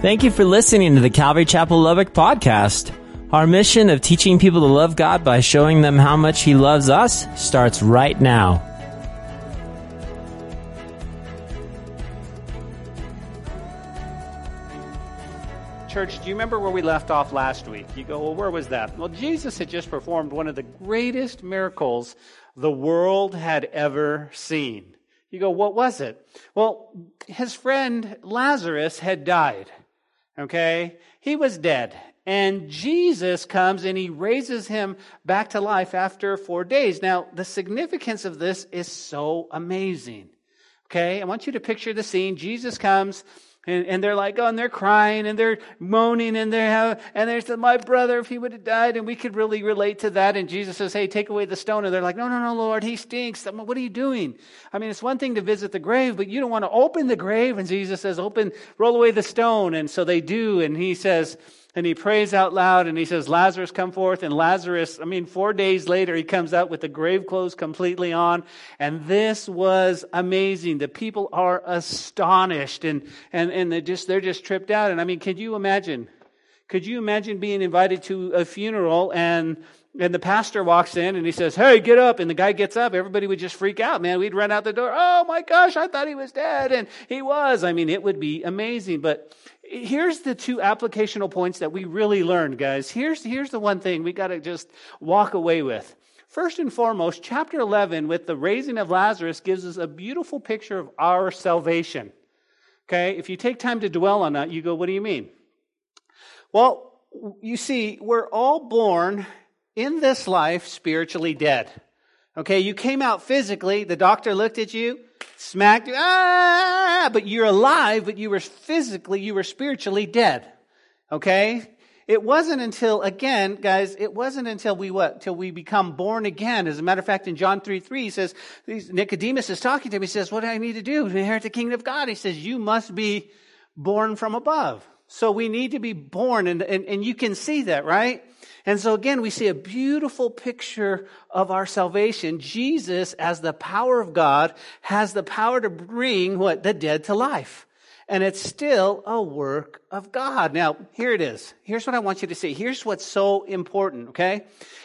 Thank you for listening to the Calvary Chapel Lubbock podcast. Our mission of teaching people to love God by showing them how much He loves us starts right now. Church, do you remember where we left off last week? You go, well, where was that? Well, Jesus had just performed one of the greatest miracles the world had ever seen. You go, what was it? Well, his friend Lazarus had died. Okay? He was dead. And Jesus comes and he raises him back to life after four days. Now, the significance of this is so amazing. Okay? I want you to picture the scene. Jesus comes and, and they're like, oh, and they're crying and they're moaning and they're, and they said, my brother, if he would have died, and we could really relate to that. And Jesus says, hey, take away the stone. And they're like, no, no, no, Lord, he stinks. What are you doing? I mean, it's one thing to visit the grave, but you don't want to open the grave. And Jesus says, open, roll away the stone. And so they do. And he says, and he prays out loud and he says, Lazarus, come forth. And Lazarus, I mean, four days later, he comes out with the grave clothes completely on. And this was amazing. The people are astonished and, and, and they just, they're just tripped out. And I mean, could you imagine? Could you imagine being invited to a funeral and and the pastor walks in and he says, Hey, get up. And the guy gets up. Everybody would just freak out, man. We'd run out the door. Oh my gosh, I thought he was dead. And he was. I mean, it would be amazing. But here's the two applicational points that we really learned, guys. Here's, here's the one thing we got to just walk away with. First and foremost, chapter 11 with the raising of Lazarus gives us a beautiful picture of our salvation. Okay, if you take time to dwell on that, you go, what do you mean? Well, you see, we're all born in this life spiritually dead. Okay, you came out physically, the doctor looked at you, smacked you, ah, but you're alive, but you were physically, you were spiritually dead. Okay? It wasn't until, again, guys, it wasn't until we what? Till we become born again. As a matter of fact, in John 3 3, he says, Nicodemus is talking to him. He says, What do I need to do to inherit the kingdom of God? He says, You must be born from above. So we need to be born, and, and, and you can see that, right? And so again, we see a beautiful picture of our salvation. Jesus, as the power of God, has the power to bring what? The dead to life. And it's still a work of God. Now, here it is. Here's what I want you to see. Here's what's so important, okay?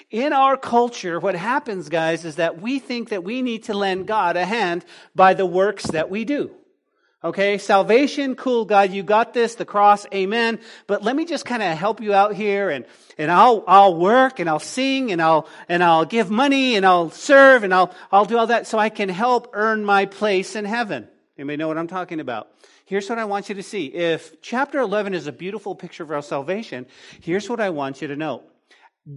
In our culture, what happens, guys, is that we think that we need to lend God a hand by the works that we do. Okay, salvation, cool, God, you got this, the cross, amen. But let me just kind of help you out here and, and I'll, I'll work and I'll sing and I'll, and I'll give money and I'll serve and I'll, I'll do all that so I can help earn my place in heaven. Anybody know what I'm talking about? Here's what I want you to see. If chapter 11 is a beautiful picture of our salvation, here's what I want you to know.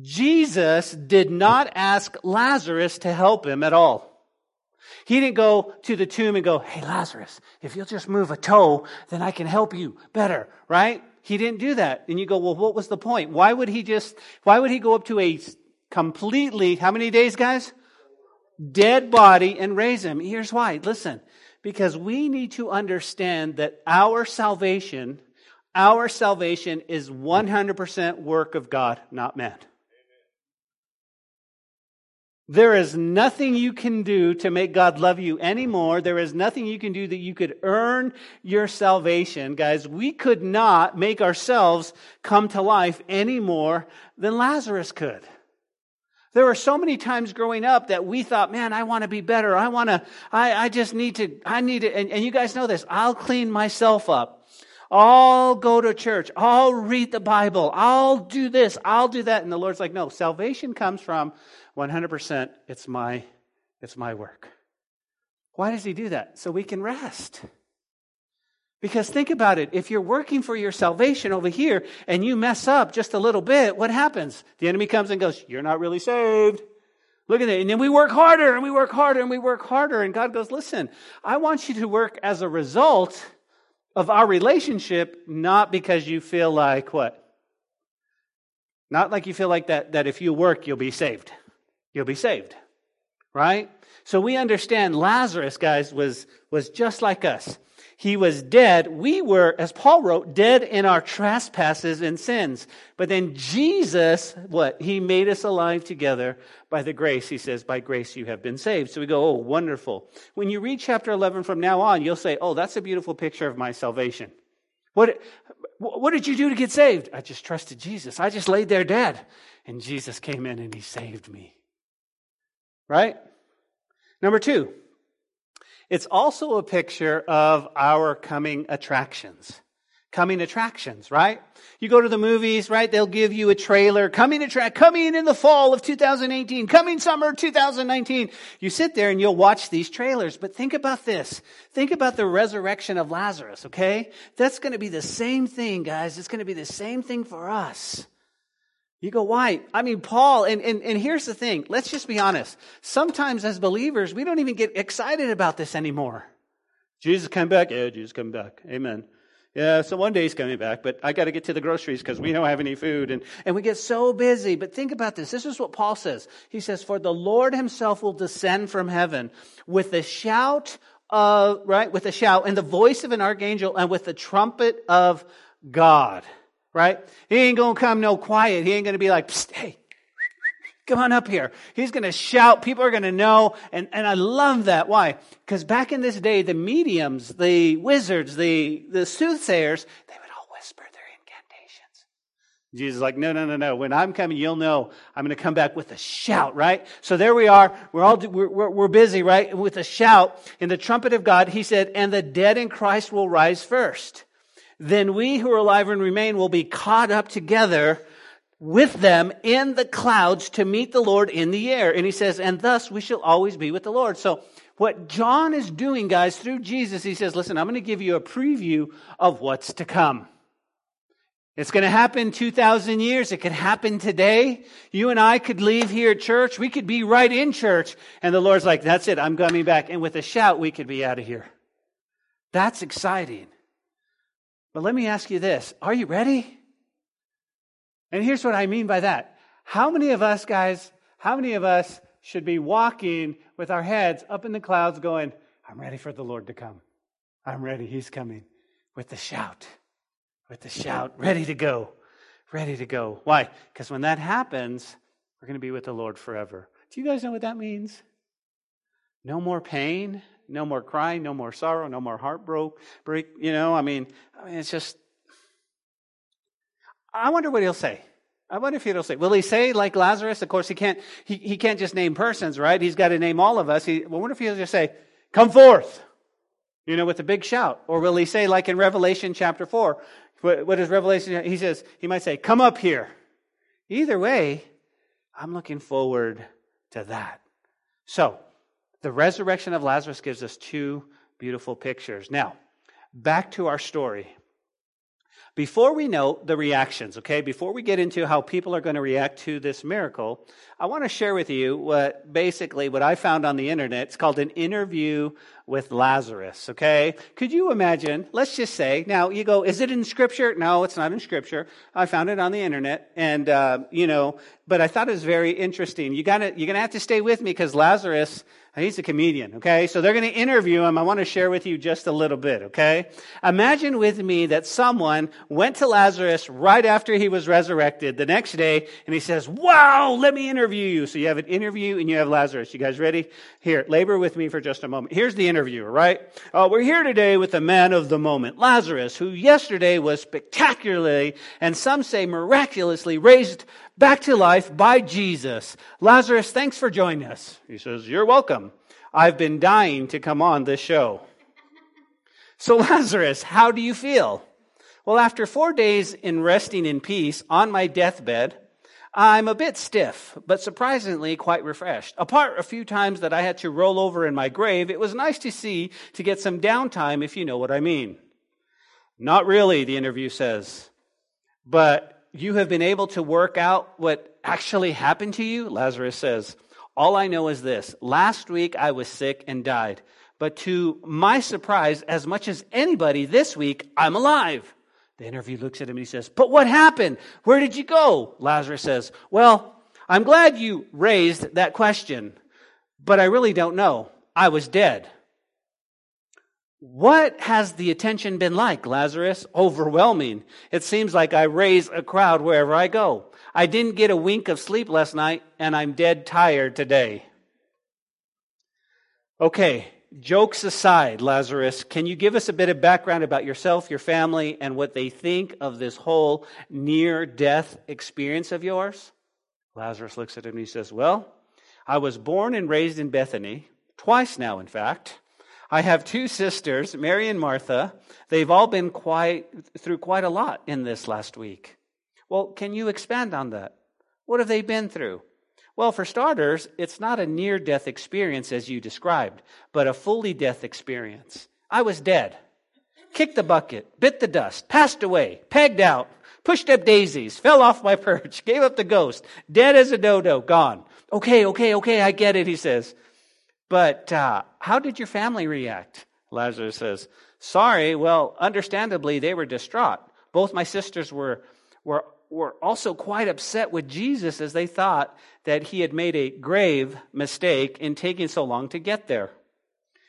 Jesus did not ask Lazarus to help him at all. He didn't go to the tomb and go, Hey, Lazarus, if you'll just move a toe, then I can help you better, right? He didn't do that. And you go, Well, what was the point? Why would he just, why would he go up to a completely, how many days, guys? Dead body and raise him? Here's why. Listen, because we need to understand that our salvation, our salvation is 100% work of God, not man. There is nothing you can do to make God love you anymore. There is nothing you can do that you could earn your salvation. Guys, we could not make ourselves come to life any more than Lazarus could. There were so many times growing up that we thought, man, I want to be better. I want to, I, I just need to, I need to, and, and you guys know this. I'll clean myself up. I'll go to church. I'll read the Bible. I'll do this. I'll do that. And the Lord's like, no, salvation comes from 100% it's my it's my work. Why does he do that? So we can rest. Because think about it. If you're working for your salvation over here and you mess up just a little bit, what happens? The enemy comes and goes, You're not really saved. Look at it. And then we work harder and we work harder and we work harder. And God goes, Listen, I want you to work as a result of our relationship, not because you feel like what? Not like you feel like that, that if you work, you'll be saved you'll be saved. Right? So we understand Lazarus, guys, was, was just like us. He was dead. We were, as Paul wrote, dead in our trespasses and sins. But then Jesus, what? He made us alive together by the grace. He says, by grace you have been saved. So we go, oh, wonderful. When you read chapter 11 from now on, you'll say, oh, that's a beautiful picture of my salvation. What, What did you do to get saved? I just trusted Jesus. I just laid there dead. And Jesus came in and he saved me. Right? Number two, it's also a picture of our coming attractions coming attractions, right? You go to the movies, right? They'll give you a trailer, coming attract, coming in the fall of 2018, coming summer 2019. You sit there and you'll watch these trailers, but think about this. Think about the resurrection of Lazarus, okay? That's going to be the same thing, guys. It's going to be the same thing for us. You go, why? I mean, Paul, and, and, and here's the thing. Let's just be honest. Sometimes as believers, we don't even get excited about this anymore. Jesus come back. Yeah, Jesus come back. Amen. Yeah, so one day he's coming back, but I got to get to the groceries because we don't have any food. And, and we get so busy. But think about this. This is what Paul says. He says, For the Lord himself will descend from heaven with a shout of, right, with a shout and the voice of an archangel and with the trumpet of God, right? He ain't going to come no quiet. He ain't going to be like, hey, Come on up here. He's going to shout. People are going to know. And, and I love that. Why? Because back in this day, the mediums, the wizards, the, the soothsayers, they would all whisper their incantations. Jesus is like, no, no, no, no. When I'm coming, you'll know I'm going to come back with a shout, right? So there we are. We're all, we're, we're, we're busy, right? With a shout in the trumpet of God. He said, and the dead in Christ will rise first. Then we who are alive and remain will be caught up together with them in the clouds to meet the Lord in the air. And he says, and thus we shall always be with the Lord. So what John is doing, guys, through Jesus, he says, listen, I'm going to give you a preview of what's to come. It's going to happen 2,000 years. It could happen today. You and I could leave here at church. We could be right in church. And the Lord's like, that's it. I'm coming back. And with a shout, we could be out of here. That's exciting. But let me ask you this. Are you ready? And here's what I mean by that. How many of us, guys, how many of us should be walking with our heads up in the clouds going, I'm ready for the Lord to come. I'm ready. He's coming with the shout, with the shout, ready to go, ready to go. Why? Because when that happens, we're going to be with the Lord forever. Do you guys know what that means? No more pain, no more crying, no more sorrow, no more heartbreak. Break, you know, I mean, I mean, it's just I wonder what he'll say. I wonder if he'll say, will he say like Lazarus? Of course, he can't, he, he can't just name persons, right? He's got to name all of us. He, I wonder if he'll just say, come forth, you know, with a big shout. Or will he say like in Revelation chapter 4, what, what is Revelation? He says, he might say, come up here. Either way, I'm looking forward to that. So, the resurrection of Lazarus gives us two beautiful pictures. Now, back to our story. Before we know the reactions, okay, before we get into how people are going to react to this miracle, I want to share with you what basically what I found on the internet. It's called an interview with Lazarus, okay? Could you imagine, let's just say, now you go, is it in scripture? No, it's not in scripture. I found it on the internet and, uh, you know, but I thought it was very interesting. You gotta, you're gonna have to stay with me because Lazarus, He's a comedian, okay? So they're going to interview him. I want to share with you just a little bit, okay? Imagine with me that someone went to Lazarus right after he was resurrected the next day and he says, Wow, let me interview you. So you have an interview and you have Lazarus. You guys ready? Here, labor with me for just a moment. Here's the interviewer, right? Uh, we're here today with the man of the moment, Lazarus, who yesterday was spectacularly and some say miraculously raised back to life by Jesus. Lazarus, thanks for joining us. He says, You're welcome. I've been dying to come on this show. So, Lazarus, how do you feel? Well, after four days in resting in peace on my deathbed, I'm a bit stiff, but surprisingly quite refreshed. Apart a few times that I had to roll over in my grave, it was nice to see to get some downtime, if you know what I mean. Not really, the interview says. But you have been able to work out what actually happened to you? Lazarus says, All I know is this. Last week I was sick and died. But to my surprise, as much as anybody this week, I'm alive. The interview looks at him and he says, But what happened? Where did you go? Lazarus says, Well, I'm glad you raised that question, but I really don't know. I was dead. What has the attention been like, Lazarus? Overwhelming. It seems like I raise a crowd wherever I go. I didn't get a wink of sleep last night, and I'm dead tired today. Okay, jokes aside, Lazarus, can you give us a bit of background about yourself, your family, and what they think of this whole near death experience of yours? Lazarus looks at him and he says, Well, I was born and raised in Bethany, twice now, in fact. I have two sisters, Mary and Martha. They've all been quite, through quite a lot in this last week. Well, can you expand on that? What have they been through? Well, for starters, it's not a near death experience as you described, but a fully death experience. I was dead, kicked the bucket, bit the dust, passed away, pegged out, pushed up daisies, fell off my perch, gave up the ghost, dead as a dodo, gone. Okay, okay, okay, I get it, he says. But uh, how did your family react? Lazarus says, Sorry, well, understandably, they were distraught. Both my sisters were, were, were also quite upset with Jesus as they thought that he had made a grave mistake in taking so long to get there.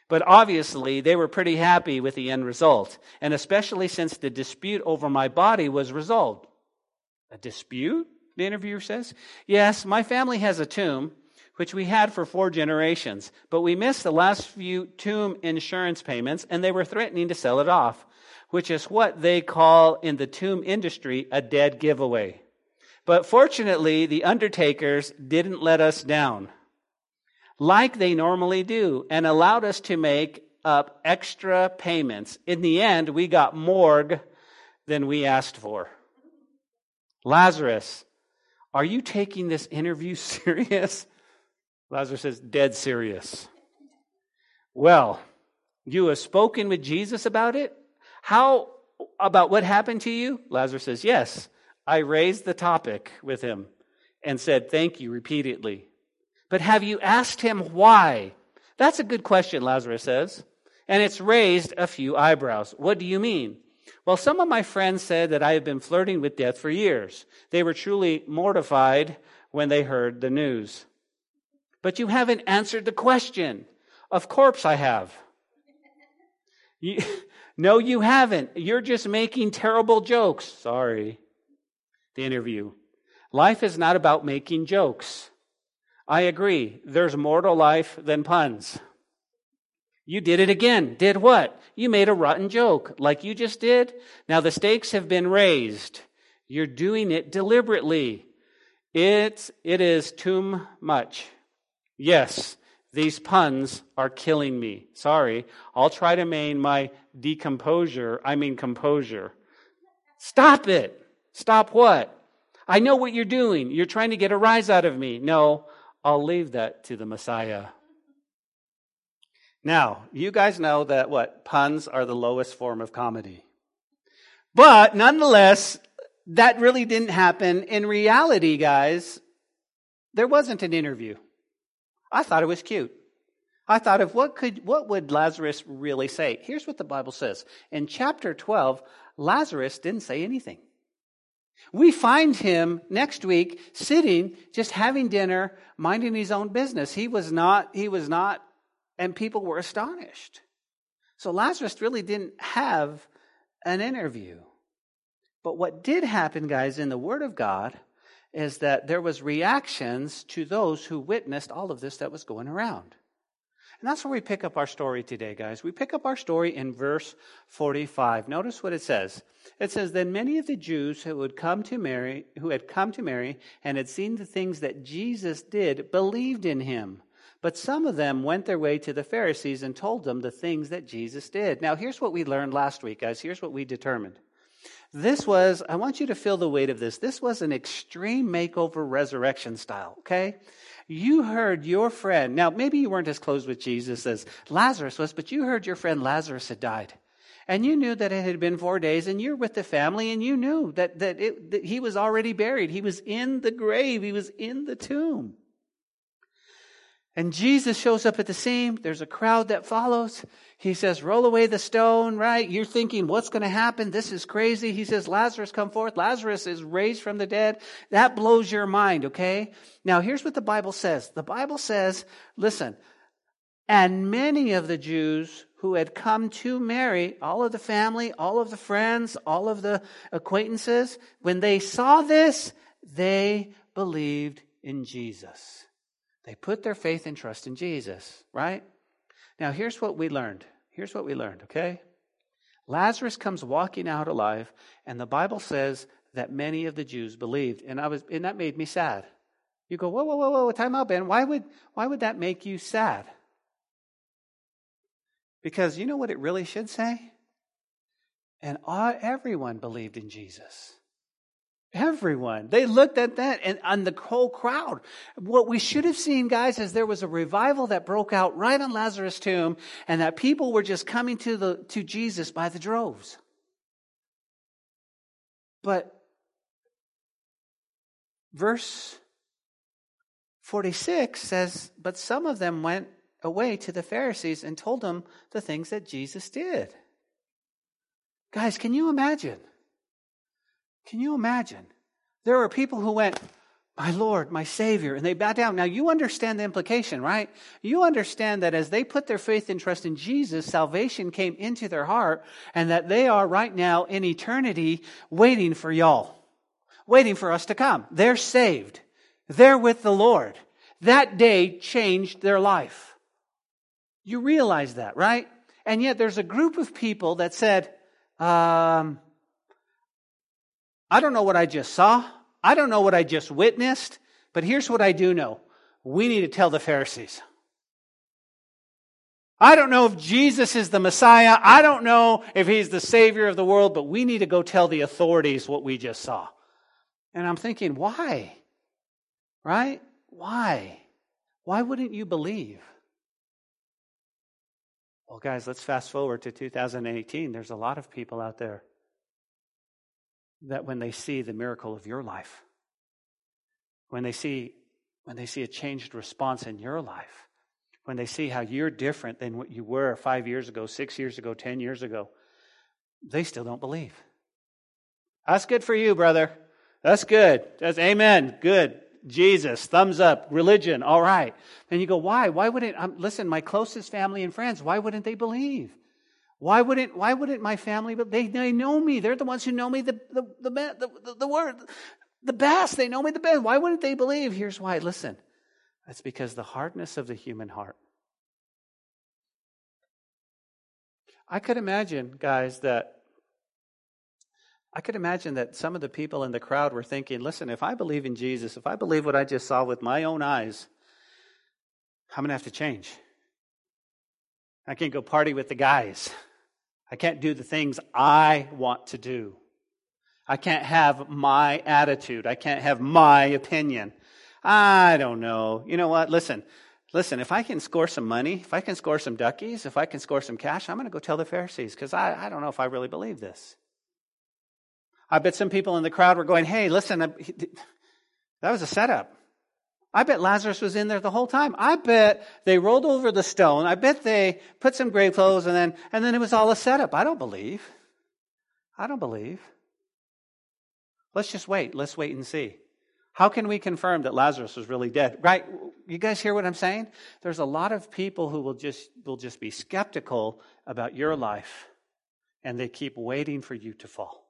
But obviously, they were pretty happy with the end result, and especially since the dispute over my body was resolved. A dispute? The interviewer says. Yes, my family has a tomb, which we had for four generations, but we missed the last few tomb insurance payments and they were threatening to sell it off, which is what they call in the tomb industry a dead giveaway. But fortunately, the undertakers didn't let us down like they normally do and allowed us to make up extra payments. In the end, we got morgue than we asked for. Lazarus, are you taking this interview serious? Lazarus says, dead serious. Well, you have spoken with Jesus about it? How about what happened to you? Lazarus says, Yes. I raised the topic with him and said thank you repeatedly. But have you asked him why? That's a good question, Lazarus says. And it's raised a few eyebrows. What do you mean? Well, some of my friends said that I have been flirting with death for years. They were truly mortified when they heard the news. But you haven't answered the question. Of course I have. You, no, you haven't. You're just making terrible jokes. Sorry. The interview. Life is not about making jokes. I agree. There's more to life than puns. You did it again. Did what? You made a rotten joke, like you just did. Now the stakes have been raised. You're doing it deliberately. It's, it is too much. Yes, these puns are killing me. Sorry. I'll try to maintain my decomposure. I mean composure. Stop it. Stop what? I know what you're doing. You're trying to get a rise out of me. No, I'll leave that to the Messiah. Now, you guys know that what? Puns are the lowest form of comedy. But nonetheless, that really didn't happen. In reality, guys, there wasn't an interview. I thought it was cute. I thought of what could what would Lazarus really say? Here's what the Bible says. In chapter 12, Lazarus didn't say anything. We find him next week sitting just having dinner, minding his own business. He was not he was not and people were astonished. So Lazarus really didn't have an interview. But what did happen, guys, in the Word of God is that there was reactions to those who witnessed all of this that was going around. And that's where we pick up our story today, guys. We pick up our story in verse 45. Notice what it says. It says, Then many of the Jews who had come to Mary, who had come to Mary and had seen the things that Jesus did, believed in him. But some of them went their way to the Pharisees and told them the things that Jesus did. Now, here's what we learned last week, guys. Here's what we determined. This was, I want you to feel the weight of this. This was an extreme makeover resurrection style, okay? You heard your friend, now maybe you weren't as close with Jesus as Lazarus was, but you heard your friend Lazarus had died. And you knew that it had been four days, and you're with the family, and you knew that, that, it, that he was already buried. He was in the grave, he was in the tomb. And Jesus shows up at the scene. There's a crowd that follows. He says, roll away the stone, right? You're thinking, what's going to happen? This is crazy. He says, Lazarus, come forth. Lazarus is raised from the dead. That blows your mind, okay? Now, here's what the Bible says. The Bible says, listen, and many of the Jews who had come to Mary, all of the family, all of the friends, all of the acquaintances, when they saw this, they believed in Jesus. They put their faith and trust in Jesus, right? Now, here's what we learned. Here's what we learned, okay? Lazarus comes walking out alive, and the Bible says that many of the Jews believed. And I was and that made me sad. You go, whoa, whoa, whoa, whoa, time out, Ben. Why would why would that make you sad? Because you know what it really should say? And everyone believed in Jesus. Everyone. They looked at that and on the whole crowd. What we should have seen, guys, is there was a revival that broke out right on Lazarus' tomb and that people were just coming to the, to Jesus by the droves. But verse 46 says, But some of them went away to the Pharisees and told them the things that Jesus did. Guys, can you imagine? Can you imagine? There were people who went, My Lord, my Savior, and they bowed down. Now you understand the implication, right? You understand that as they put their faith and trust in Jesus, salvation came into their heart, and that they are right now in eternity waiting for y'all, waiting for us to come. They're saved. They're with the Lord. That day changed their life. You realize that, right? And yet there's a group of people that said, um, I don't know what I just saw. I don't know what I just witnessed. But here's what I do know we need to tell the Pharisees. I don't know if Jesus is the Messiah. I don't know if he's the Savior of the world, but we need to go tell the authorities what we just saw. And I'm thinking, why? Right? Why? Why wouldn't you believe? Well, guys, let's fast forward to 2018. There's a lot of people out there that when they see the miracle of your life, when they see when they see a changed response in your life, when they see how you're different than what you were 5 years ago, 6 years ago, 10 years ago, they still don't believe. That's good for you, brother. That's good. That's amen. Good. Jesus, thumbs up, religion, all right. And you go, why? Why wouldn't, um, listen, my closest family and friends, why wouldn't they believe? Why wouldn't, why wouldn't my family, but they, they know me. They're the ones who know me the, the, the, the, the, word, the best. They know me the best. Why wouldn't they believe? Here's why. Listen, that's because the hardness of the human heart. I could imagine, guys, that I could imagine that some of the people in the crowd were thinking, listen, if I believe in Jesus, if I believe what I just saw with my own eyes, I'm going to have to change. I can't go party with the guys. I can't do the things I want to do. I can't have my attitude. I can't have my opinion. I don't know. You know what? Listen, listen, if I can score some money, if I can score some duckies, if I can score some cash, I'm going to go tell the Pharisees because I, I don't know if I really believe this. I bet some people in the crowd were going, hey, listen, uh, that was a setup. I bet Lazarus was in there the whole time. I bet they rolled over the stone. I bet they put some grave clothes and then, and then it was all a setup. I don't believe. I don't believe. Let's just wait. Let's wait and see. How can we confirm that Lazarus was really dead? Right? You guys hear what I'm saying? There's a lot of people who will just, will just be skeptical about your life and they keep waiting for you to fall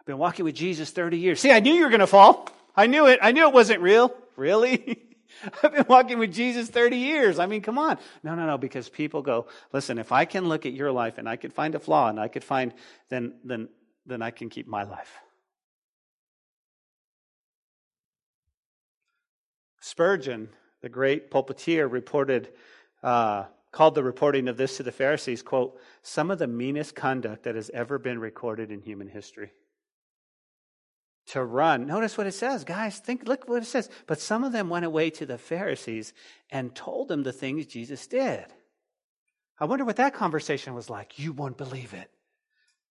I've been walking with Jesus 30 years. See, I knew you were going to fall. I knew it. I knew it wasn't real. Really? I've been walking with Jesus 30 years. I mean, come on. No, no, no, because people go, listen, if I can look at your life and I could find a flaw and I could find, then, then, then I can keep my life. Spurgeon, the great pulpiteer, reported, uh, called the reporting of this to the Pharisees, quote, some of the meanest conduct that has ever been recorded in human history to run. Notice what it says, guys. Think, look what it says. But some of them went away to the Pharisees and told them the things Jesus did. I wonder what that conversation was like. You won't believe it.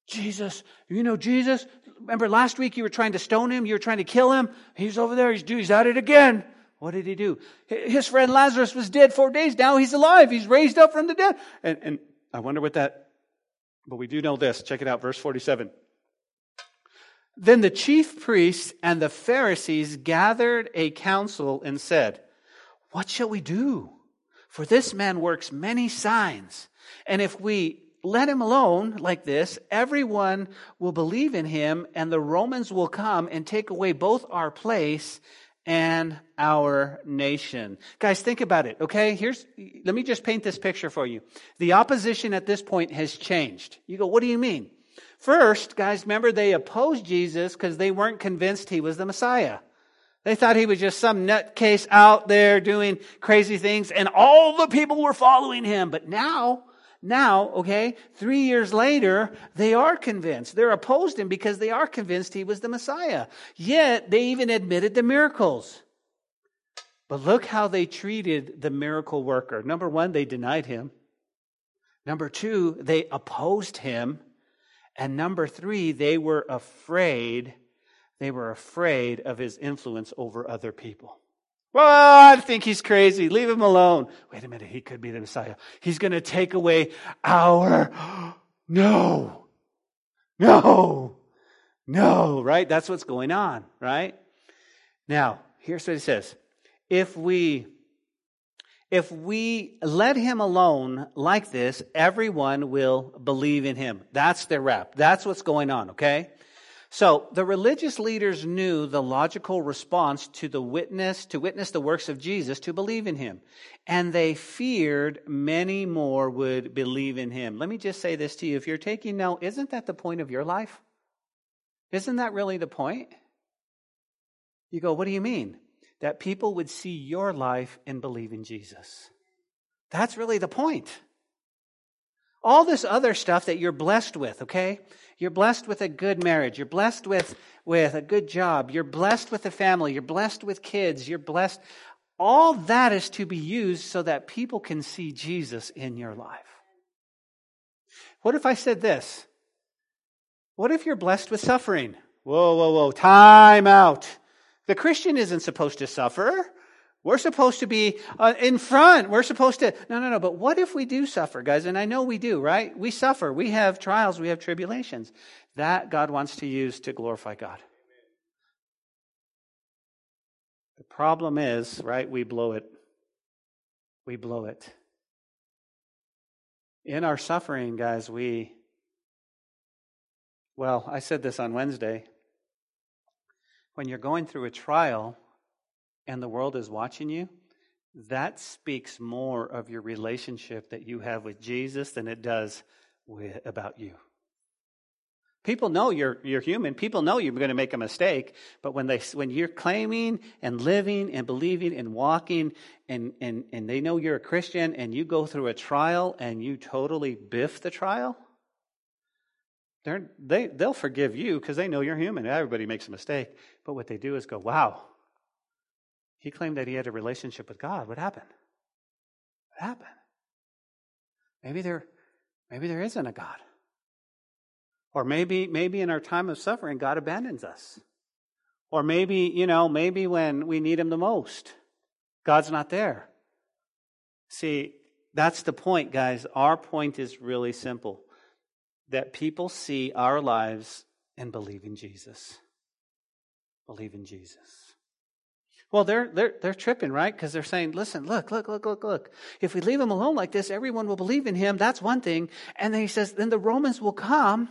Jesus, you know Jesus. Remember last week you were trying to stone him, you were trying to kill him. He's over there. He's, he's at it again. What did he do? His friend Lazarus was dead four days. Now he's alive. He's raised up from the dead. And, and I wonder what that. But we do know this. Check it out, verse forty-seven. Then the chief priests and the Pharisees gathered a council and said, What shall we do? For this man works many signs. And if we let him alone like this, everyone will believe in him, and the Romans will come and take away both our place and our nation. Guys, think about it, okay? Here's, let me just paint this picture for you. The opposition at this point has changed. You go, what do you mean? First, guys, remember they opposed Jesus because they weren't convinced he was the Messiah. They thought he was just some nutcase out there doing crazy things and all the people were following him. But now, now, okay, three years later, they are convinced. They're opposed him because they are convinced he was the Messiah. Yet, they even admitted the miracles. But look how they treated the miracle worker. Number one, they denied him. Number two, they opposed him. And number three, they were afraid. They were afraid of his influence over other people. Well, I think he's crazy. Leave him alone. Wait a minute. He could be the Messiah. He's going to take away our. No. No. No. Right? That's what's going on. Right? Now, here's what he says. If we if we let him alone like this, everyone will believe in him. That's their rap. That's what's going on, okay? So the religious leaders knew the logical response to the witness, to witness the works of Jesus, to believe in him. And they feared many more would believe in him. Let me just say this to you. If you're taking note, isn't that the point of your life? Isn't that really the point? You go, what do you mean? That people would see your life and believe in Jesus. That's really the point. All this other stuff that you're blessed with, okay? You're blessed with a good marriage. You're blessed with, with a good job. You're blessed with a family. You're blessed with kids. You're blessed. All that is to be used so that people can see Jesus in your life. What if I said this? What if you're blessed with suffering? Whoa, whoa, whoa. Time out. The Christian isn't supposed to suffer. We're supposed to be uh, in front. We're supposed to. No, no, no. But what if we do suffer, guys? And I know we do, right? We suffer. We have trials. We have tribulations. That God wants to use to glorify God. The problem is, right? We blow it. We blow it. In our suffering, guys, we. Well, I said this on Wednesday when you're going through a trial and the world is watching you, that speaks more of your relationship that you have with Jesus than it does with, about you. People know you're, you're human. People know you're going to make a mistake. But when, they, when you're claiming and living and believing and walking and, and, and they know you're a Christian and you go through a trial and you totally biff the trial, they're, they, they'll forgive you because they know you're human. Everybody makes a mistake. But what they do is go, wow, he claimed that he had a relationship with God. What happened? What happened? Maybe there, maybe there isn't a God. Or maybe, maybe in our time of suffering, God abandons us. Or maybe, you know, maybe when we need him the most, God's not there. See, that's the point, guys. Our point is really simple that people see our lives and believe in Jesus. Believe in Jesus. Well, they're, they're, they're tripping, right? Because they're saying, listen, look, look, look, look, look. If we leave him alone like this, everyone will believe in him. That's one thing. And then he says, then the Romans will come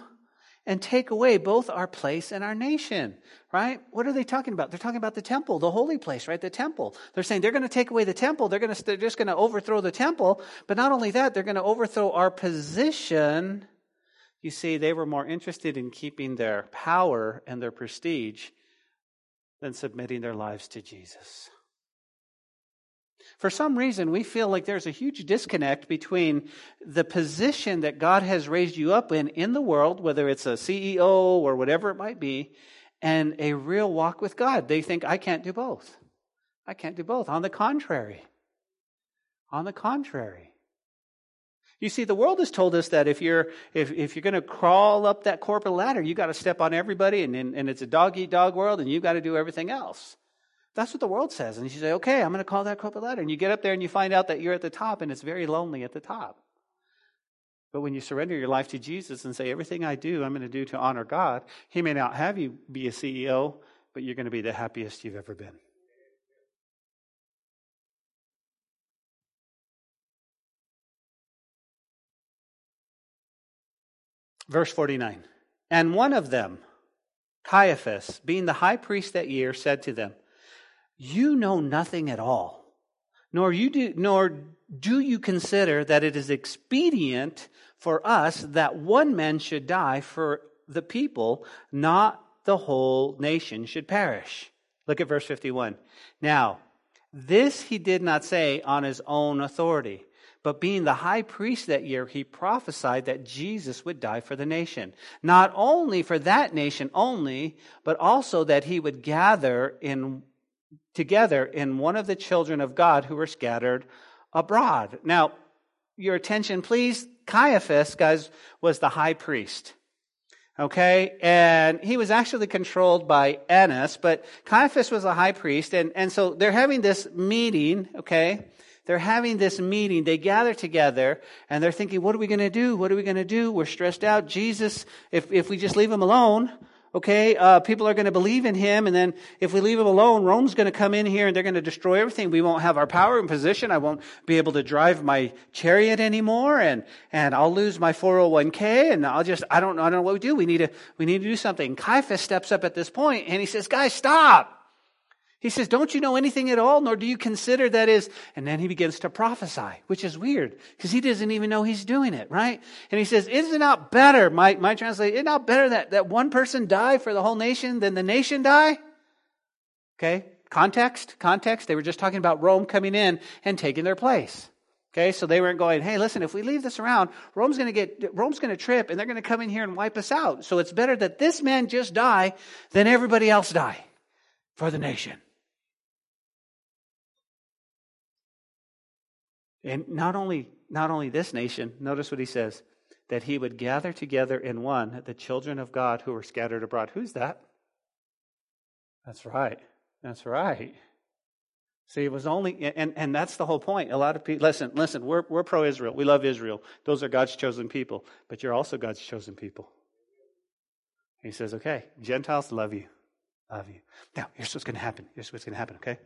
and take away both our place and our nation, right? What are they talking about? They're talking about the temple, the holy place, right? The temple. They're saying they're going to take away the temple. They're going to, they're just going to overthrow the temple. But not only that, they're going to overthrow our position you see, they were more interested in keeping their power and their prestige than submitting their lives to Jesus. For some reason, we feel like there's a huge disconnect between the position that God has raised you up in in the world, whether it's a CEO or whatever it might be, and a real walk with God. They think, I can't do both. I can't do both. On the contrary, on the contrary, you see, the world has told us that if you're if, if you're going to crawl up that corporate ladder, you got to step on everybody, and, and, and it's a dog eat dog world, and you've got to do everything else. That's what the world says, and you say, "Okay, I'm going to call that corporate ladder," and you get up there and you find out that you're at the top, and it's very lonely at the top. But when you surrender your life to Jesus and say, "Everything I do, I'm going to do to honor God," He may not have you be a CEO, but you're going to be the happiest you've ever been. Verse 49. And one of them, Caiaphas, being the high priest that year, said to them, you know nothing at all, nor you do, nor do you consider that it is expedient for us that one man should die for the people, not the whole nation should perish. Look at verse 51. Now, this he did not say on his own authority, but being the high priest that year, he prophesied that Jesus would die for the nation. Not only for that nation only, but also that he would gather in together in one of the children of God who were scattered abroad. Now, your attention, please. Caiaphas, guys, was the high priest. Okay, and he was actually controlled by Annas, but Caiaphas was a high priest, and, and so they're having this meeting, okay? They're having this meeting. They gather together and they're thinking, what are we going to do? What are we going to do? We're stressed out. Jesus, if, if we just leave him alone, Okay, uh, people are going to believe in him, and then if we leave him alone, Rome's going to come in here and they're going to destroy everything. We won't have our power and position. I won't be able to drive my chariot anymore, and and I'll lose my 401k, and I'll just I don't I don't know what we do. We need to we need to do something. Caiaphas steps up at this point and he says, "Guys, stop! He says, Don't you know anything at all, nor do you consider that is? And then he begins to prophesy, which is weird because he doesn't even know he's doing it, right? And he says, Is it not better, my, my translation, is it not better that, that one person die for the whole nation than the nation die? Okay, context, context. They were just talking about Rome coming in and taking their place. Okay, so they weren't going, hey, listen, if we leave this around, Rome's to get, Rome's going to trip and they're going to come in here and wipe us out. So it's better that this man just die than everybody else die for the nation. And not only, not only this nation, notice what he says, that he would gather together in one the children of God who were scattered abroad. Who's that? That's right. That's right. See, it was only, and, and that's the whole point. A lot of people, listen, listen, we're, we're pro Israel. We love Israel. Those are God's chosen people, but you're also God's chosen people. He says, okay, Gentiles love you. Love you. Now, here's what's going to happen. Here's what's going to happen, okay?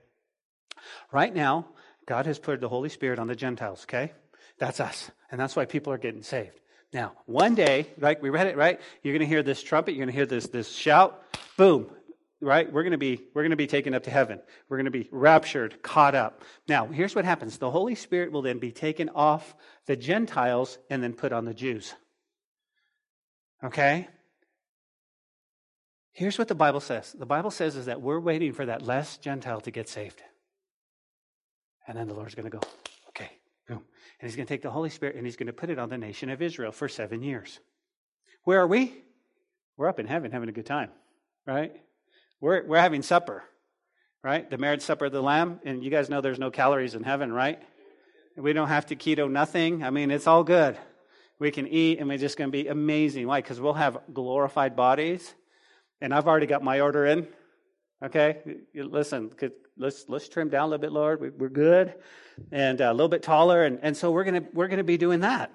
Right now, God has put the Holy Spirit on the Gentiles, okay? That's us. And that's why people are getting saved. Now, one day, like we read it, right? You're going to hear this trumpet, you're going to hear this, this shout, boom, right? We're going to be, we're going to be taken up to heaven. We're going to be raptured, caught up. Now, here's what happens. The Holy Spirit will then be taken off the Gentiles and then put on the Jews. Okay? Here's what the Bible says. The Bible says is that we're waiting for that last Gentile to get saved. And then the Lord's going to go, okay, boom. And he's going to take the Holy Spirit and he's going to put it on the nation of Israel for seven years. Where are we? We're up in heaven having a good time, right? We're, we're having supper, right? The marriage supper of the Lamb. And you guys know there's no calories in heaven, right? We don't have to keto nothing. I mean, it's all good. We can eat and we're just going to be amazing. Why? Because we'll have glorified bodies. And I've already got my order in. Okay? Listen, let's let's trim down a little bit, Lord. We, are good, and uh, a little bit taller, and, and so we're gonna we're gonna be doing that.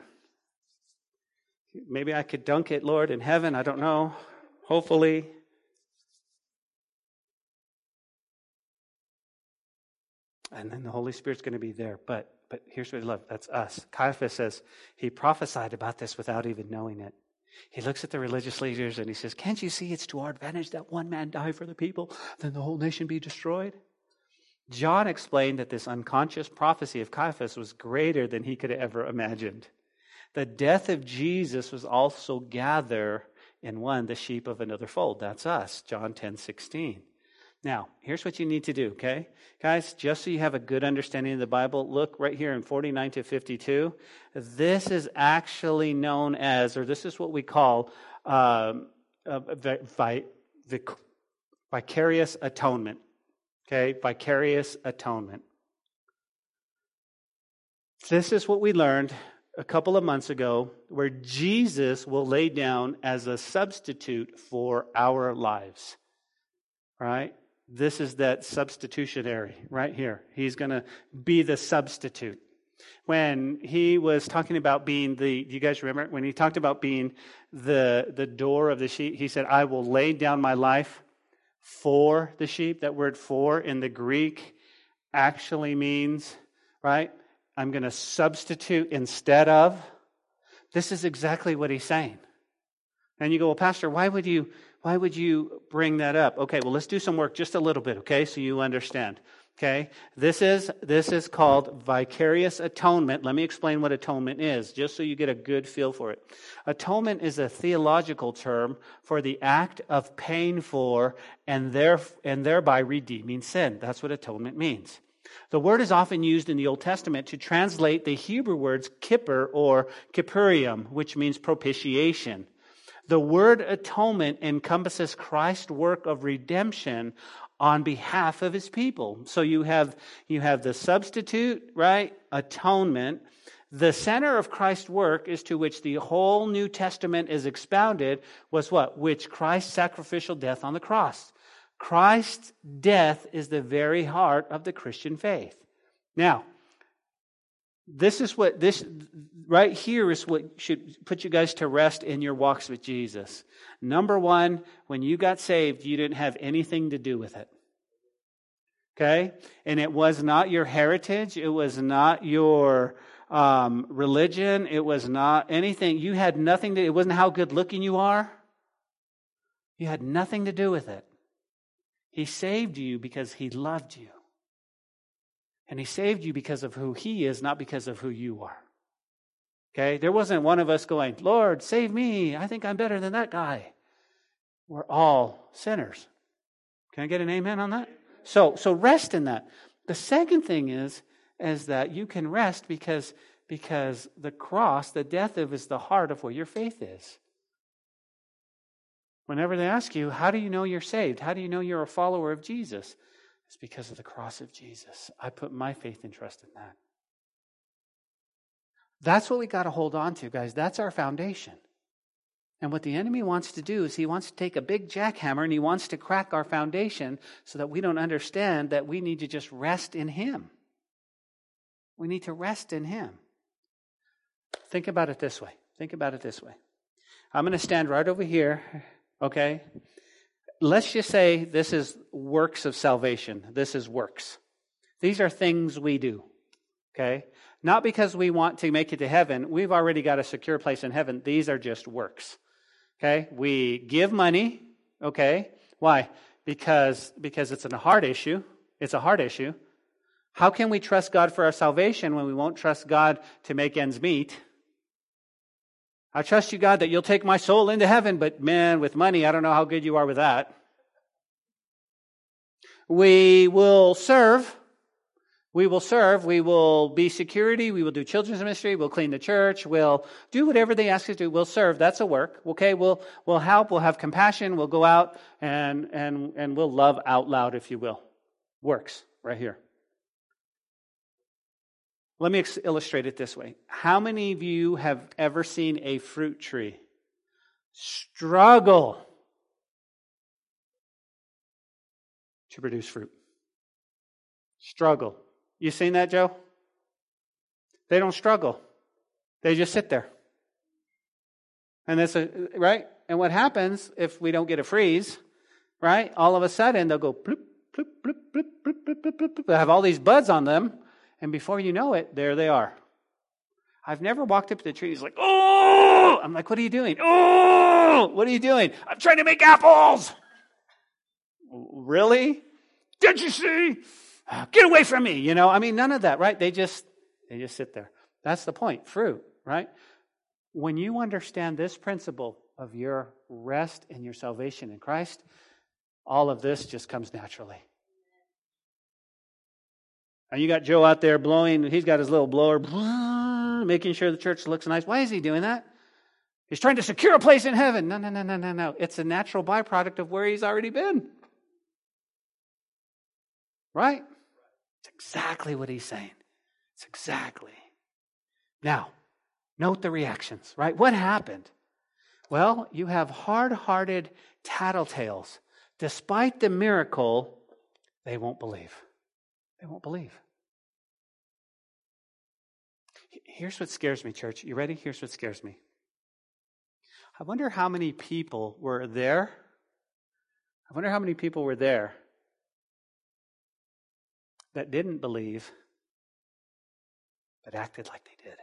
Maybe I could dunk it, Lord, in heaven. I don't know. Hopefully. And then the Holy Spirit's going to be there. But but here's what I love. That's us. Caiaphas says he prophesied about this without even knowing it. He looks at the religious leaders and he says, Can't you see it's to our advantage that one man die for the people, then the whole nation be destroyed? John explained that this unconscious prophecy of Caiaphas was greater than he could have ever imagined. The death of Jesus was also gather in one the sheep of another fold. That's us, John 10 16. Now, here's what you need to do, okay? Guys, just so you have a good understanding of the Bible, look right here in 49 to 52. This is actually known as, or this is what we call um, uh, vi- vicarious atonement. Okay, vicarious atonement. This is what we learned a couple of months ago, where Jesus will lay down as a substitute for our lives. Right? This is that substitutionary right here. He's going to be the substitute. When he was talking about being the, do you guys remember? When he talked about being the, the door of the sheep, he said, I will lay down my life for the sheep. That word for in the Greek actually means, right? I'm going to substitute instead of. This is exactly what he's saying. And you go, well, Pastor, why would you, why would you bring that up? Okay, well, let's do some work just a little bit, okay, so you understand. Okay? This is, this is called vicarious atonement. Let me explain what atonement is, just so you get a good feel for it. Atonement is a theological term for the act of paying for and, there, and thereby redeeming sin. That's what atonement means. The word is often used in the Old Testament to translate the Hebrew words kippur or kippurium, which means propitiation. The word atonement encompasses Christ's work of redemption on behalf of his people. So you have, you have the substitute, right? Atonement. The center of Christ's work is to which the whole New Testament is expounded was what? Which Christ's sacrificial death on the cross. Christ's death is the very heart of the Christian faith. Now, this is what this right here is what should put you guys to rest in your walks with Jesus. Number one, when you got saved, you didn't have anything to do with it. Okay? And it was not your heritage, it was not your um, religion, it was not anything. You had nothing to, it wasn't how good looking you are. You had nothing to do with it. He saved you because he loved you. And he saved you because of who he is, not because of who you are. Okay? There wasn't one of us going, Lord, save me. I think I'm better than that guy. We're all sinners. Can I get an amen on that? So, so rest in that. The second thing is, is that you can rest because, because the cross, the death of, is the heart of where your faith is. Whenever they ask you, how do you know you're saved? How do you know you're a follower of Jesus? It's because of the cross of Jesus. I put my faith and trust in that. That's what we got to hold on to, guys. That's our foundation. And what the enemy wants to do is he wants to take a big jackhammer and he wants to crack our foundation so that we don't understand that we need to just rest in him. We need to rest in him. Think about it this way. Think about it this way. I'm going to stand right over here, okay? Let's just say this is works of salvation. This is works. These are things we do. Okay? Not because we want to make it to heaven. We've already got a secure place in heaven. These are just works. Okay? We give money. Okay? Why? Because, because it's a heart issue. It's a heart issue. How can we trust God for our salvation when we won't trust God to make ends meet? I trust you, God, that you'll take my soul into heaven, but man, with money, I don't know how good you are with that. We will serve. We will serve. We will be security. We will do children's ministry. We'll clean the church. We'll do whatever they ask us to do. We'll serve. That's a work. Okay. We'll, we'll help. We'll have compassion. We'll go out and, and, and we'll love out loud, if you will. Works right here. Let me ex- illustrate it this way. How many of you have ever seen a fruit tree struggle to produce fruit? Struggle. You seen that, Joe? They don't struggle. They just sit there. And that's a, right? And what happens if we don't get a freeze, right? All of a sudden they'll go bloop, bloop, bloop, bloop, bloop, bloop, bloop, bloop. They have all these buds on them and before you know it, there they are. I've never walked up to the tree. He's like, oh! I'm like, what are you doing? Oh! What are you doing? I'm trying to make apples. Really? Did you see? Get away from me. You know, I mean, none of that, right? They just, they just sit there. That's the point. Fruit, right? When you understand this principle of your rest and your salvation in Christ, all of this just comes naturally. And you got Joe out there blowing, he's got his little blower, making sure the church looks nice. Why is he doing that? He's trying to secure a place in heaven. No, no, no, no, no, no. It's a natural byproduct of where he's already been. Right? It's exactly what he's saying. It's exactly. Now, note the reactions, right? What happened? Well, you have hard hearted tattletales. Despite the miracle, they won't believe. They won't believe. Here's what scares me, church. You ready? Here's what scares me. I wonder how many people were there. I wonder how many people were there that didn't believe but acted like they did.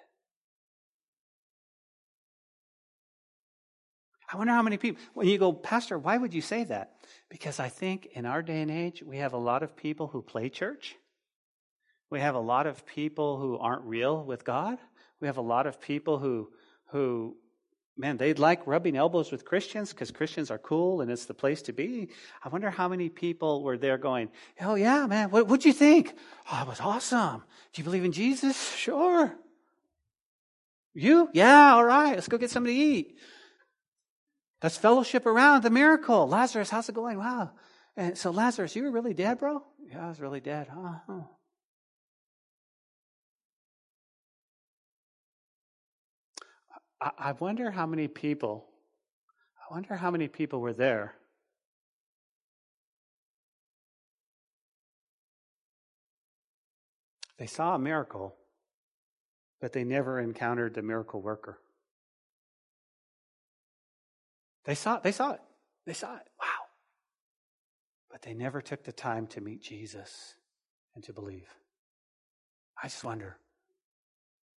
I wonder how many people. When you go, Pastor, why would you say that? Because I think in our day and age, we have a lot of people who play church. We have a lot of people who aren't real with God. We have a lot of people who, who man, they'd like rubbing elbows with Christians because Christians are cool and it's the place to be. I wonder how many people were there going, Oh, yeah, man, what, what'd you think? Oh, it was awesome. Do you believe in Jesus? Sure. You? Yeah, all right, let's go get something to eat. Let's fellowship around the miracle. Lazarus, how's it going? Wow. And so, Lazarus, you were really dead, bro? Yeah, I was really dead. Huh? I wonder how many people, I wonder how many people were there. They saw a miracle, but they never encountered the miracle worker. They saw it, they saw it, they saw it. Wow. But they never took the time to meet Jesus and to believe. I just wonder.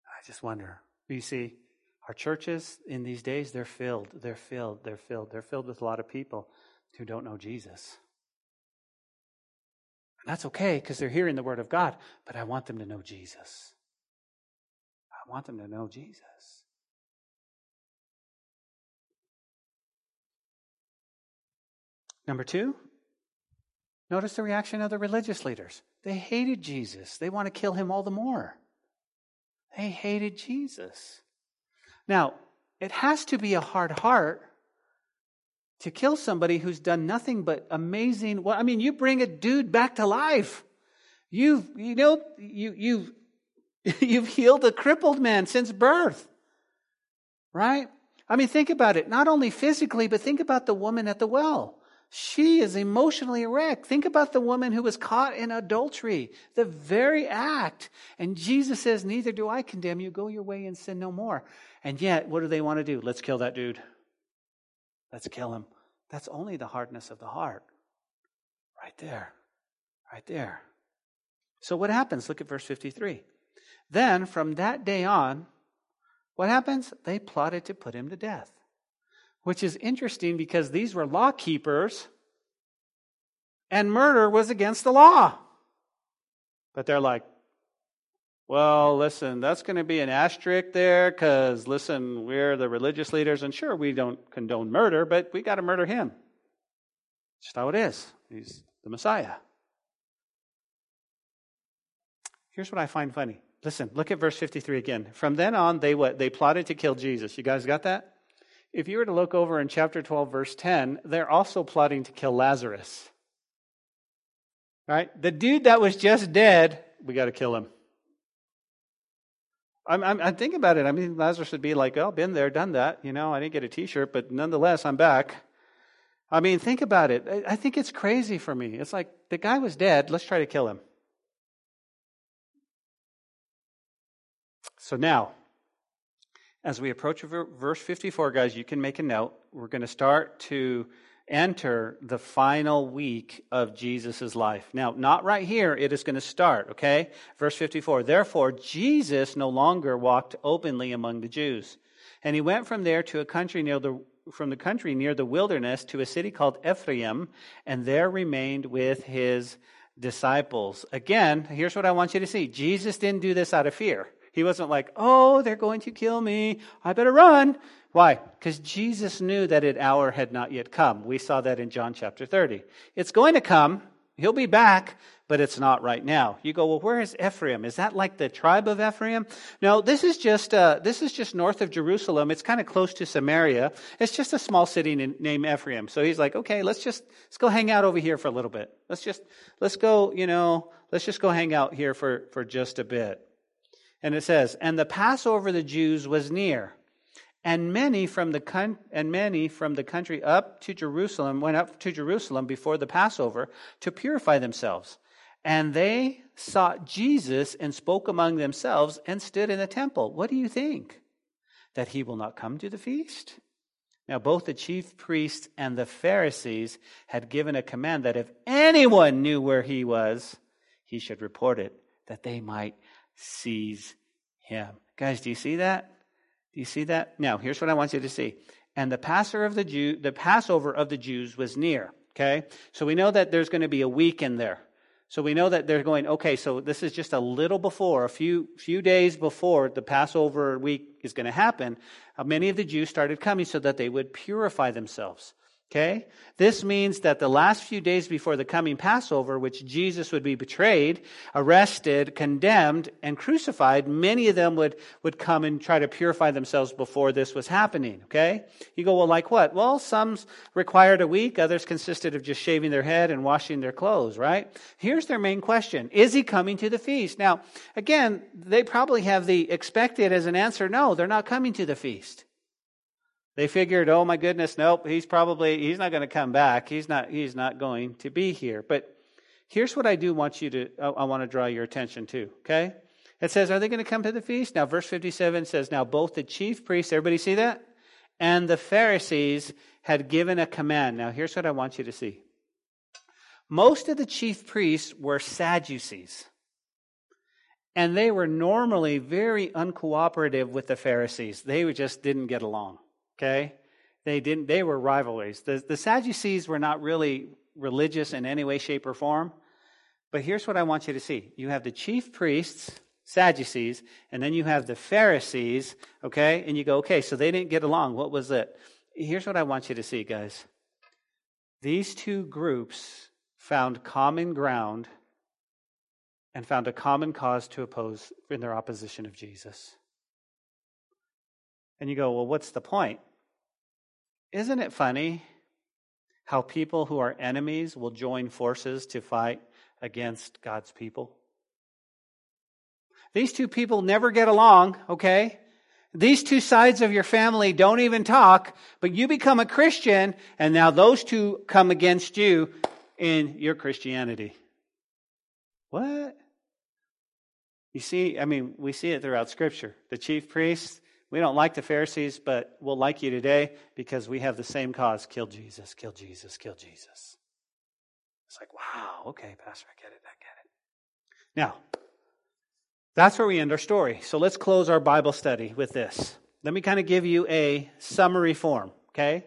I just wonder. You see, our churches in these days, they're filled, they're filled, they're filled. They're filled with a lot of people who don't know Jesus. And that's okay because they're hearing the Word of God, but I want them to know Jesus. I want them to know Jesus. Number two, notice the reaction of the religious leaders. They hated Jesus. They want to kill him all the more. They hated Jesus. Now, it has to be a hard heart to kill somebody who's done nothing but amazing. Well, I mean, you bring a dude back to life. You've, you know, you, you've, you've healed a crippled man since birth. Right? I mean, think about it. Not only physically, but think about the woman at the well. She is emotionally wrecked. Think about the woman who was caught in adultery, the very act. And Jesus says, Neither do I condemn you. Go your way and sin no more. And yet, what do they want to do? Let's kill that dude. Let's kill him. That's only the hardness of the heart. Right there. Right there. So, what happens? Look at verse 53. Then, from that day on, what happens? They plotted to put him to death which is interesting because these were law keepers and murder was against the law. But they're like, well, listen, that's going to be an asterisk there because, listen, we're the religious leaders, and sure, we don't condone murder, but we got to murder him. Just how it is. He's the Messiah. Here's what I find funny. Listen, look at verse 53 again. From then on, they what? They plotted to kill Jesus. You guys got that? If you were to look over in chapter 12, verse 10, they're also plotting to kill Lazarus. Right? The dude that was just dead, we got to kill him. I'm, I'm, I'm, thinking about it. I mean, Lazarus would be like, oh, been there, done that. You know, I didn't get a t shirt, but nonetheless, I'm back. I mean, think about it. I, I think it's crazy for me. It's like the guy was dead. Let's try to kill him. So now, as we approach verse 54, guys, you can make a note. We're going to start to enter the final week of Jesus' life. Now, not right here, it is going to start, okay? Verse 54 Therefore, Jesus no longer walked openly among the Jews. And he went from there to a country near the from the country near the wilderness to a city called Ephraim, and there remained with his disciples. Again, here's what I want you to see. Jesus didn't do this out of fear. He wasn't like, oh, they're going to kill me. I better run. Why? Because Jesus knew that an hour had not yet come. We saw that in John chapter 30. It's going to come. He'll be back, but it's not right now. You go, well, where is Ephraim? Is that like the tribe of Ephraim? No, this is just uh, this is just north of Jerusalem. It's kind of close to Samaria. It's just a small city named Ephraim. So he's like, okay, let's just let's go hang out over here for a little bit. Let's just let's go, you know, let's just go hang out here for for just a bit. And it says, And the Passover of the Jews was near. And many from the con- and many from the country up to Jerusalem went up to Jerusalem before the Passover to purify themselves. And they sought Jesus and spoke among themselves and stood in the temple. What do you think? That he will not come to the feast? Now, both the chief priests and the Pharisees had given a command that if anyone knew where he was, he should report it, that they might seize him. Guys, do you see that? Do you see that? Now, here's what I want you to see. and the Passover of the Jew, the Passover of the Jews was near. Okay? So we know that there's going to be a week in there. So we know that they're going, okay, so this is just a little before, a few, few days before the Passover week is going to happen. Uh, many of the Jews started coming so that they would purify themselves. Okay? This means that the last few days before the coming Passover, which Jesus would be betrayed, arrested, condemned, and crucified, many of them would, would come and try to purify themselves before this was happening. Okay? You go, well, like what? Well, some required a week, others consisted of just shaving their head and washing their clothes, right? Here's their main question Is he coming to the feast? Now, again, they probably have the expected as an answer no, they're not coming to the feast. They figured, oh my goodness, nope, he's probably he's not going to come back. He's not he's not going to be here. But here's what I do want you to I, I want to draw your attention to, okay? It says, Are they going to come to the feast? Now, verse 57 says, Now both the chief priests, everybody see that? And the Pharisees had given a command. Now, here's what I want you to see. Most of the chief priests were Sadducees. And they were normally very uncooperative with the Pharisees. They just didn't get along. Okay? They didn't they were rivalries. The, the Sadducees were not really religious in any way, shape, or form. But here's what I want you to see. You have the chief priests, Sadducees, and then you have the Pharisees, okay? And you go, okay, so they didn't get along. What was it? Here's what I want you to see, guys. These two groups found common ground and found a common cause to oppose in their opposition of Jesus. And you go, well, what's the point? Isn't it funny how people who are enemies will join forces to fight against God's people? These two people never get along, okay? These two sides of your family don't even talk, but you become a Christian, and now those two come against you in your Christianity. What? You see, I mean, we see it throughout Scripture. The chief priests, we don't like the Pharisees, but we'll like you today because we have the same cause kill Jesus, kill Jesus, kill Jesus. It's like, wow, okay, Pastor, I get it, I get it. Now, that's where we end our story. So let's close our Bible study with this. Let me kind of give you a summary form, okay?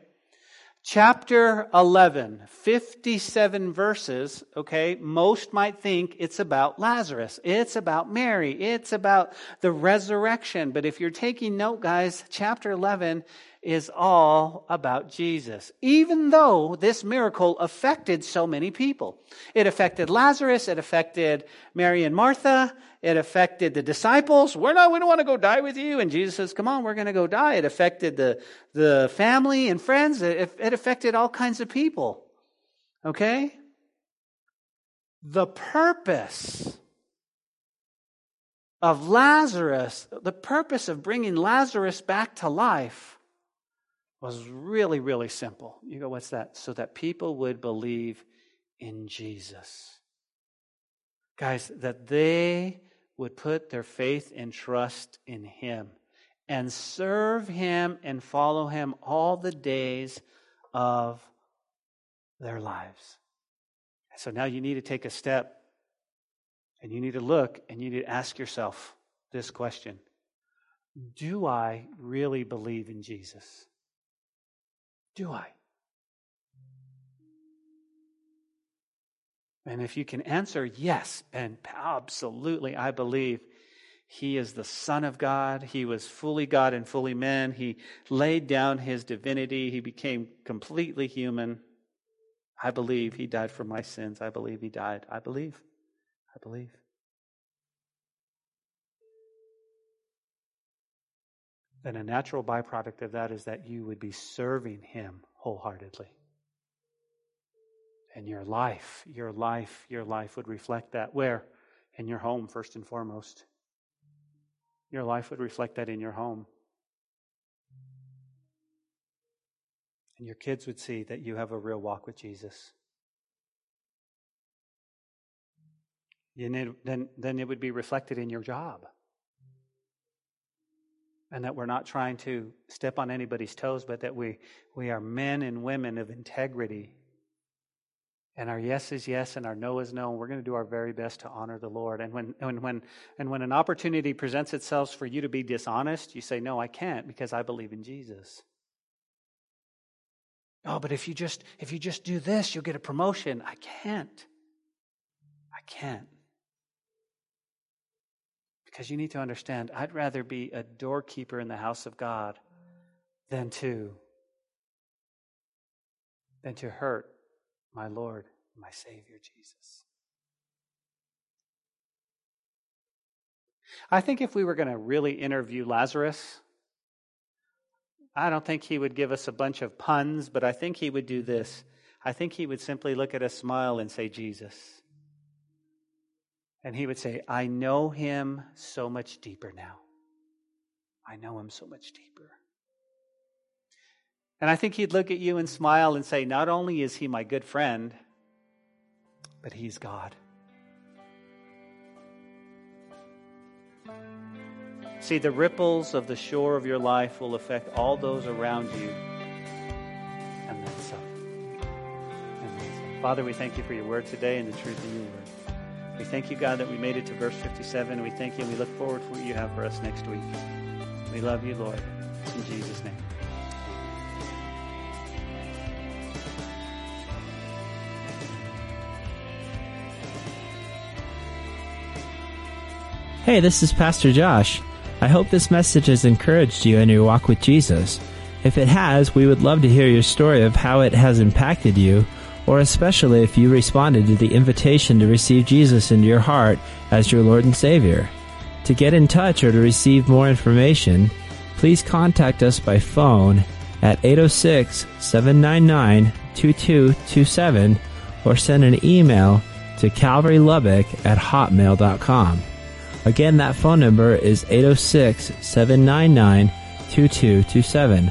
Chapter 11, 57 verses, okay? Most might think it's about Lazarus. It's about Mary. It's about the resurrection. But if you're taking note, guys, chapter 11 is all about Jesus, even though this miracle affected so many people. It affected Lazarus, it affected Mary and Martha, it affected the disciples. We're not, we don't want to go die with you. And Jesus says, come on, we're going to go die. It affected the, the family and friends. It, it affected all kinds of people. Okay? The purpose of Lazarus, the purpose of bringing Lazarus back to life was really, really simple. You go, what's that? So that people would believe in Jesus. Guys, that they would put their faith and trust in Him and serve Him and follow Him all the days of their lives. So now you need to take a step and you need to look and you need to ask yourself this question Do I really believe in Jesus? Do I? And if you can answer yes, and absolutely, I believe he is the Son of God. He was fully God and fully man. He laid down his divinity. He became completely human. I believe he died for my sins. I believe he died. I believe. I believe. Then a natural byproduct of that is that you would be serving Him wholeheartedly. And your life, your life, your life would reflect that. Where? In your home, first and foremost. Your life would reflect that in your home. And your kids would see that you have a real walk with Jesus. Need, then, then it would be reflected in your job and that we're not trying to step on anybody's toes, but that we, we are men and women of integrity. And our yes is yes and our no is no. And we're going to do our very best to honor the Lord. And when, and, when, and when an opportunity presents itself for you to be dishonest, you say, No, I can't because I believe in Jesus. Oh, but if you just if you just do this, you'll get a promotion. I can't. I can't. Because you need to understand, I'd rather be a doorkeeper in the house of God than to than to hurt my Lord, my Savior Jesus. I think if we were going to really interview Lazarus, I don't think he would give us a bunch of puns, but I think he would do this. I think he would simply look at us, smile, and say, Jesus. And he would say, I know him so much deeper now. I know him so much deeper. And I think he'd look at you and smile and say, Not only is he my good friend, but he's God. See, the ripples of the shore of your life will affect all those around you and then some. And then some. Father, we thank you for your word today and the truth of your word. We thank you, God, that we made it to verse 57. We thank you and we look forward to what you have for us next week. We love you, Lord. In Jesus' name. Hey, this is Pastor Josh. I hope this message has encouraged you in your walk with Jesus. If it has, we would love to hear your story of how it has impacted you, or especially if you responded to the invitation to receive Jesus into your heart as your Lord and Savior. To get in touch or to receive more information, please contact us by phone at 806 799 2227 or send an email to calvarylubbock at hotmail.com. Again, that phone number is 806 799 2227.